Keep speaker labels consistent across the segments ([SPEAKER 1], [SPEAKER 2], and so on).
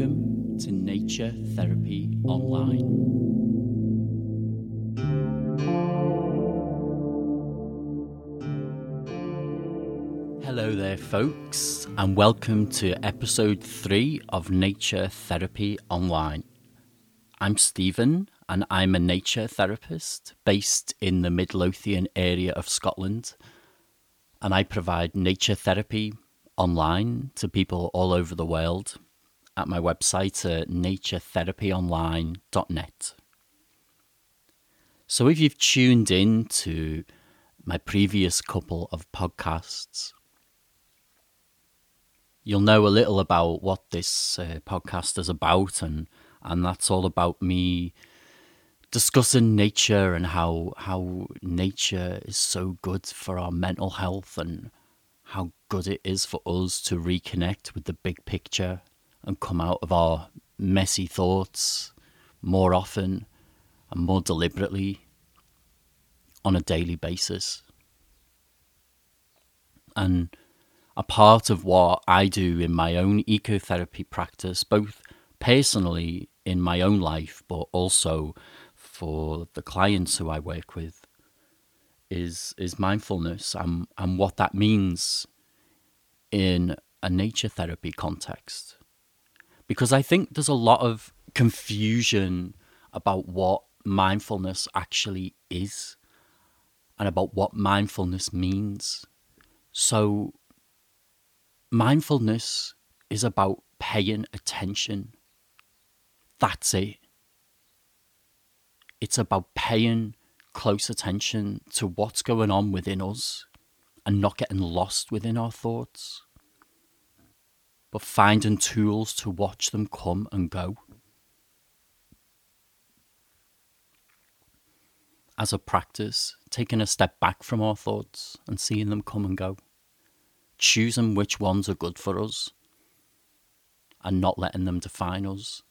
[SPEAKER 1] Welcome to Nature Therapy Online. Hello there, folks, and welcome to episode three of Nature Therapy Online. I'm Stephen, and I'm a nature therapist based in the Midlothian area of Scotland. And I provide nature therapy online to people all over the world at my website at naturetherapyonline.net. So, if you've tuned in to my previous couple of podcasts, you'll know a little about what this uh, podcast is about, and, and that's all about me discussing nature and how how nature is so good for our mental health and how good it is for us to reconnect with the big picture and come out of our messy thoughts more often and more deliberately on a daily basis. And a part of what I do in my own ecotherapy practice, both personally in my own life, but also for the clients who I work with, is is mindfulness and, and what that means in a nature therapy context. Because I think there's a lot of confusion about what mindfulness actually is and about what mindfulness means. So, mindfulness is about paying attention. That's it. It's about paying close attention to what's going on within us and not getting lost within our thoughts, but finding tools to watch them come and go. As a practice, taking a step back from our thoughts and seeing them come and go, choosing which ones are good for us and not letting them define us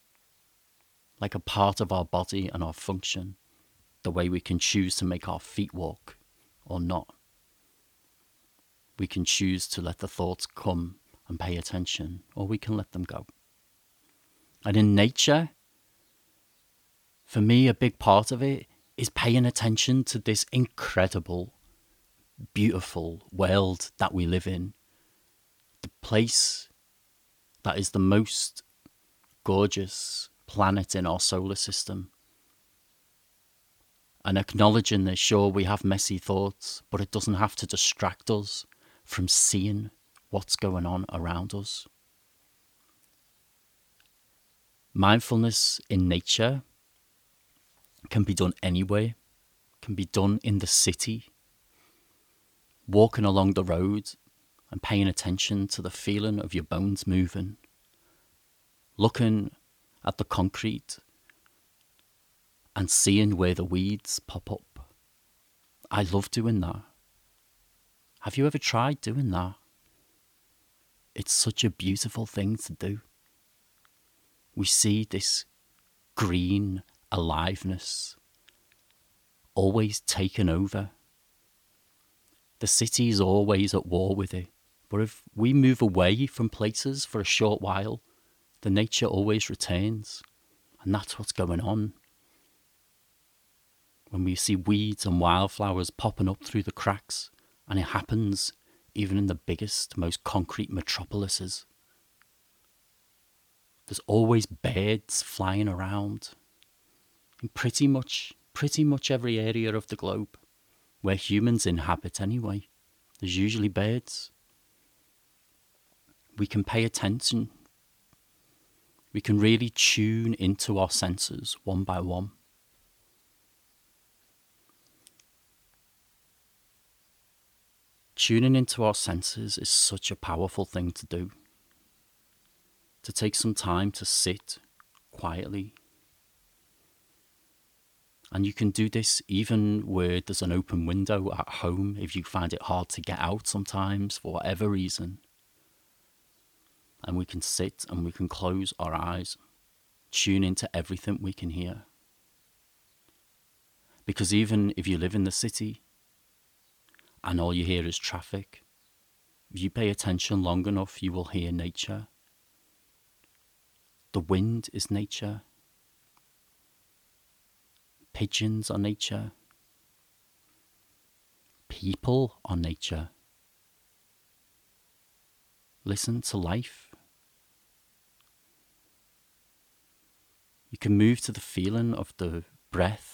[SPEAKER 1] like a part of our body and our function, the way we can choose to make our feet walk or not. We can choose to let the thoughts come and pay attention, or we can let them go. And in nature, for me, a big part of it is paying attention to this incredible, beautiful world that we live in. The place that is the most gorgeous planet in our solar system. And acknowledging that, sure, we have messy thoughts, but it doesn't have to distract us from seeing what's going on around us. Mindfulness in nature can be done anywhere, can be done in the city, walking along the road and paying attention to the feeling of your bones moving, looking at the concrete and seeing where the weeds pop up. I love doing that. Have you ever tried doing that? It's such a beautiful thing to do. We see this green aliveness always taken over. The city is always at war with it. But if we move away from places for a short while, the nature always returns. And that's what's going on. When we see weeds and wildflowers popping up through the cracks, and it happens even in the biggest, most concrete metropolises. There's always birds flying around in pretty much pretty much every area of the globe where humans inhabit anyway. There's usually birds. We can pay attention we can really tune into our senses one by one. Tuning into our senses is such a powerful thing to do. To take some time to sit quietly. And you can do this even where there's an open window at home if you find it hard to get out sometimes for whatever reason and we can sit and we can close our eyes, tune into everything we can hear. Because even if you live in the city and all you hear is traffic, if you pay attention long enough, you will hear nature. The wind is nature. Pigeons are nature. People are nature. Listen to life. You can move to the feeling of the breath,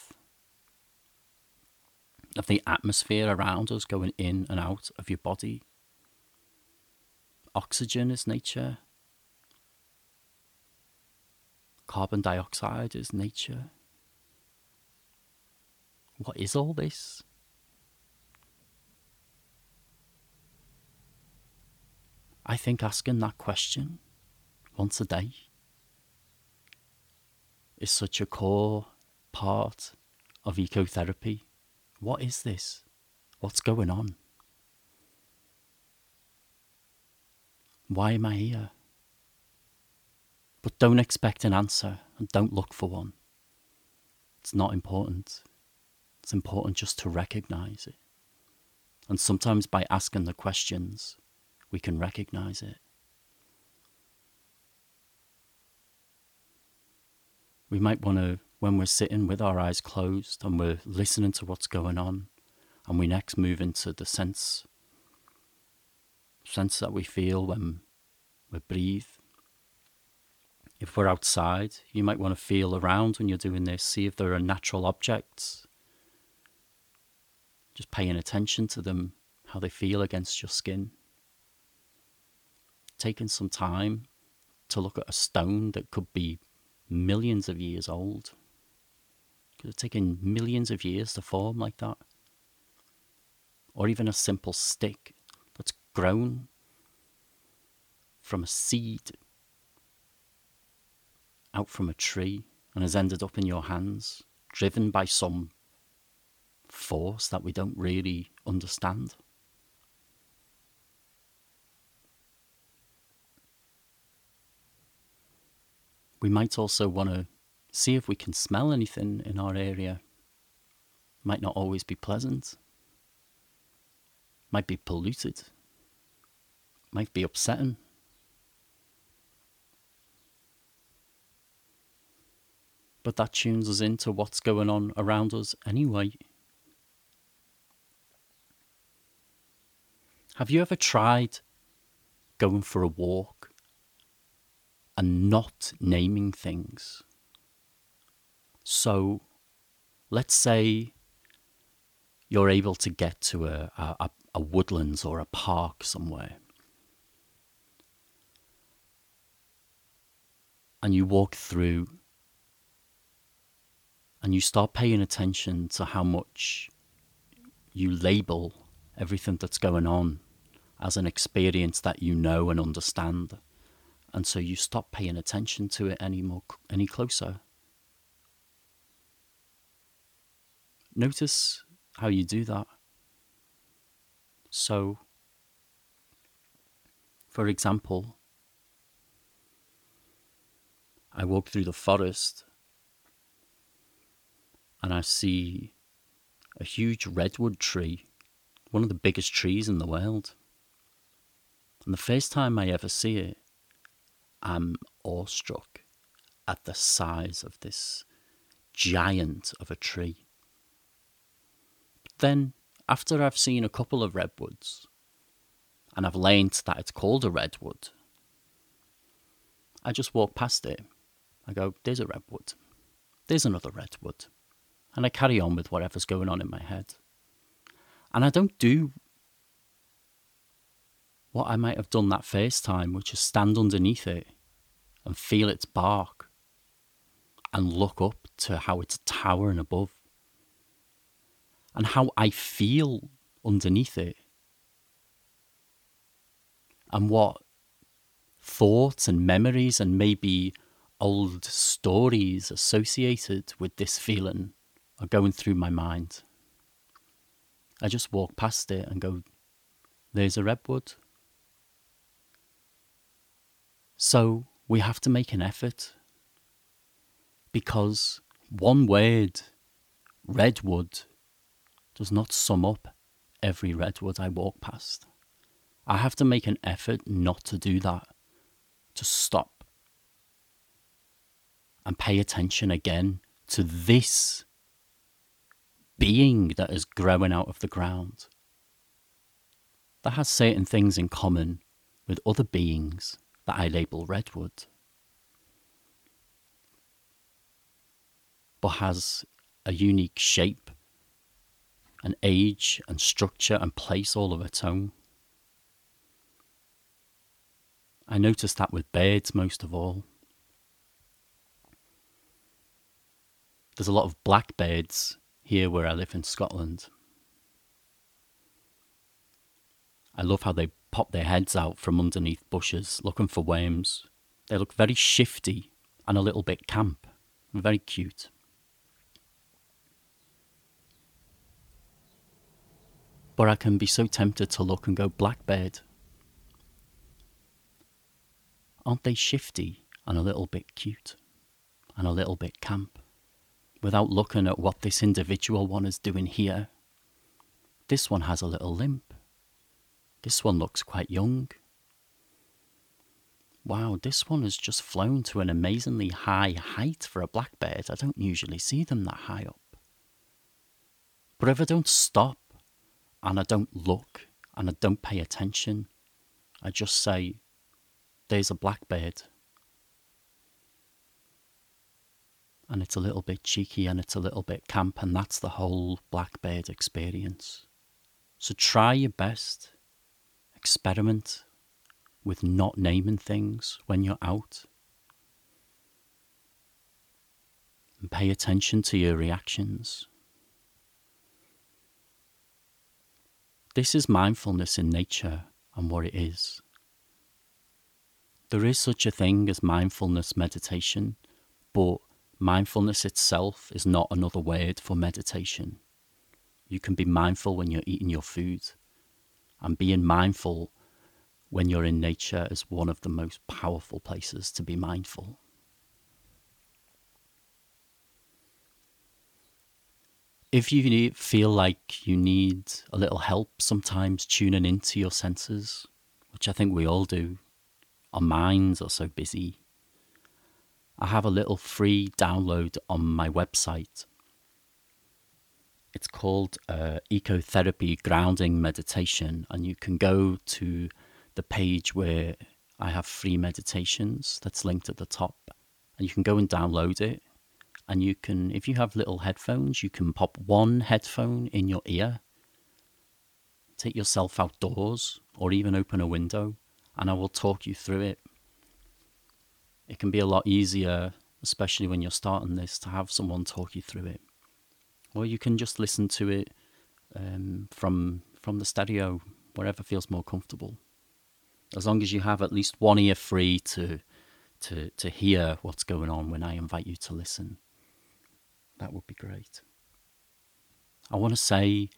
[SPEAKER 1] of the atmosphere around us going in and out of your body. Oxygen is nature. Carbon dioxide is nature. What is all this? I think asking that question once a day is such a core part of ecotherapy. What is this? What's going on? Why am I here? But don't expect an answer and don't look for one. It's not important. It's important just to recognize it. And sometimes by asking the questions, we can recognize it. We might want to, when we're sitting with our eyes closed and we're listening to what's going on, and we next move into the sense sense that we feel when we breathe. If we're outside, you might want to feel around when you're doing this, see if there are natural objects. Just paying attention to them, how they feel against your skin. Taking some time to look at a stone that could be millions of years old. Have taken millions of years to form like that. Or even a simple stick that's grown from a seed out from a tree and has ended up in your hands, driven by some force that we don't really understand. We might also want to see if we can smell anything in our area. Might not always be pleasant, might be polluted, might be upsetting. But that tunes us into what's going on around us anyway. Have you ever tried going for a walk and not naming things? So, let's say you're able to get to a, a, a woodlands or a park somewhere. And you walk through and you start paying attention to how much you label everything that's going on as an experience that you know and understand and so you stop paying attention to it any more any closer notice how you do that so for example i walk through the forest and I see a huge redwood tree, one of the biggest trees in the world. And the first time I ever see it, I'm awestruck at the size of this giant of a tree. Then, after I've seen a couple of redwoods, and I've learned that it's called a redwood, I just walk past it. I go, there's a redwood. There's another redwood and I carry on with whatever's going on in my head. And I don't do what I might have done that first time, which is stand underneath it and feel its bark and look up to how it's towering above and how I feel underneath it and what thoughts and memories and maybe old stories associated with this feeling are going through my mind. I just walk past it and go, there's a redwood. So we have to make an effort because one word, redwood, does not sum up every redwood I walk past. I have to make an effort not to do that, to stop and pay attention again to this being that is growing out of the ground that has certain things in common with other beings that I label redwood, but has a unique shape and age and structure and place all of its own. I noticed that with birds most of all. There's a lot of blackbirds here where I live in Scotland. I love how they pop their heads out from underneath bushes looking for worms. They look very shifty and a little bit camp. And very cute. But I can be so tempted to look and go, Blackbird. Aren't they shifty and a little bit cute and a little bit camp? Without looking at what this individual one is doing here. This one has a little limp. This one looks quite young. Wow, this one has just flown to an amazingly high height for a blackbird. I don't usually see them that high up. But if I don't stop and I don't look and I don't pay attention, I just say, There's a blackbird. And it's a little bit cheeky and it's a little bit camp, and that's the whole blackbird experience. So try your best experiment with not naming things when you're out. And pay attention to your reactions. This is mindfulness in nature and what it is. There is such a thing as mindfulness meditation, but mindfulness itself is not another word for meditation. You can be mindful when you're eating your food and being mindful when you're in nature is one of the most powerful places to be mindful. If you feel like you need a little help sometimes tuning into your senses, which I think we all do, our minds are so busy, I have a little free download on my website it's called uh, Ecotherapy Grounding Meditation, and you can go to the page where I have free meditations that's linked at the top, and you can go and download it. And you can, if you have little headphones, you can pop one headphone in your ear, take yourself outdoors, or even open a window, and I will talk you through it. It can be a lot easier, especially when you're starting this, to have someone talk you through it or you can just listen to it um, from from the stereo, wherever feels more comfortable. As long as you have at least one ear free to to to hear what's going on when I invite you to listen, that would be great. I want to say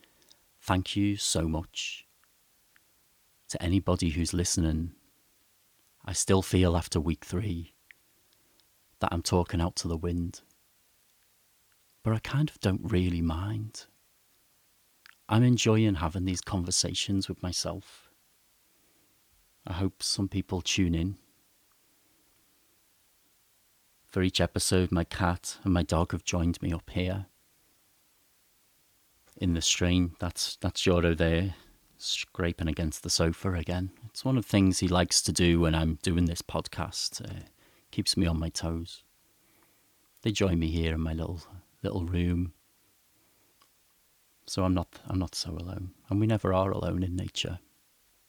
[SPEAKER 1] thank you so much to anybody who's listening. I still feel after week three that I'm talking out to the wind but I kind of don't really mind. I'm enjoying having these conversations with myself. I hope some people tune in. For each episode, my cat and my dog have joined me up here in the strain. That's that's Joro there, scraping against the sofa again. It's one of the things he likes to do when I'm doing this podcast. Uh, keeps me on my toes. They join me here in my little little room. So I'm not I'm not so alone. And we never are alone in nature.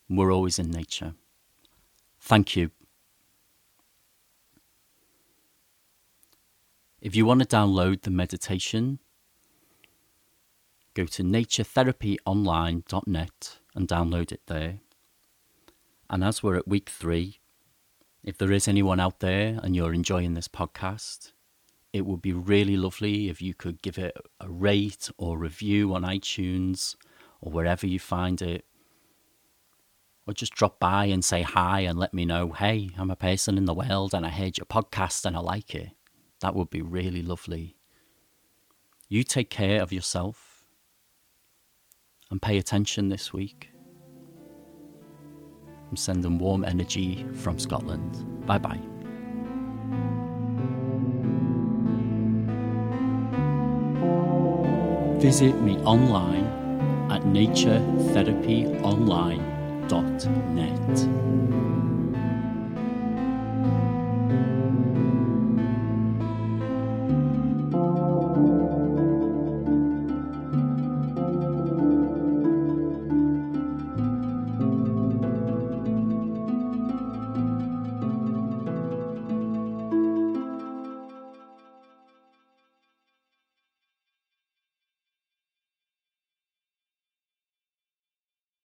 [SPEAKER 1] We're always in nature. Thank you. If you want to download the meditation, go to naturetherapyonline.net and download it there. And as we're at week three, if there is anyone out there and you're enjoying this podcast, it would be really lovely if you could give it a rate or review on iTunes or wherever you find it. Or just drop by and say hi and let me know, hey, I'm a person in the world and I heard your podcast and I like it. That would be really lovely. You take care of yourself and pay attention this week. I'm sending warm energy from Scotland. Bye bye. Visit me online at naturetherapyonline.net.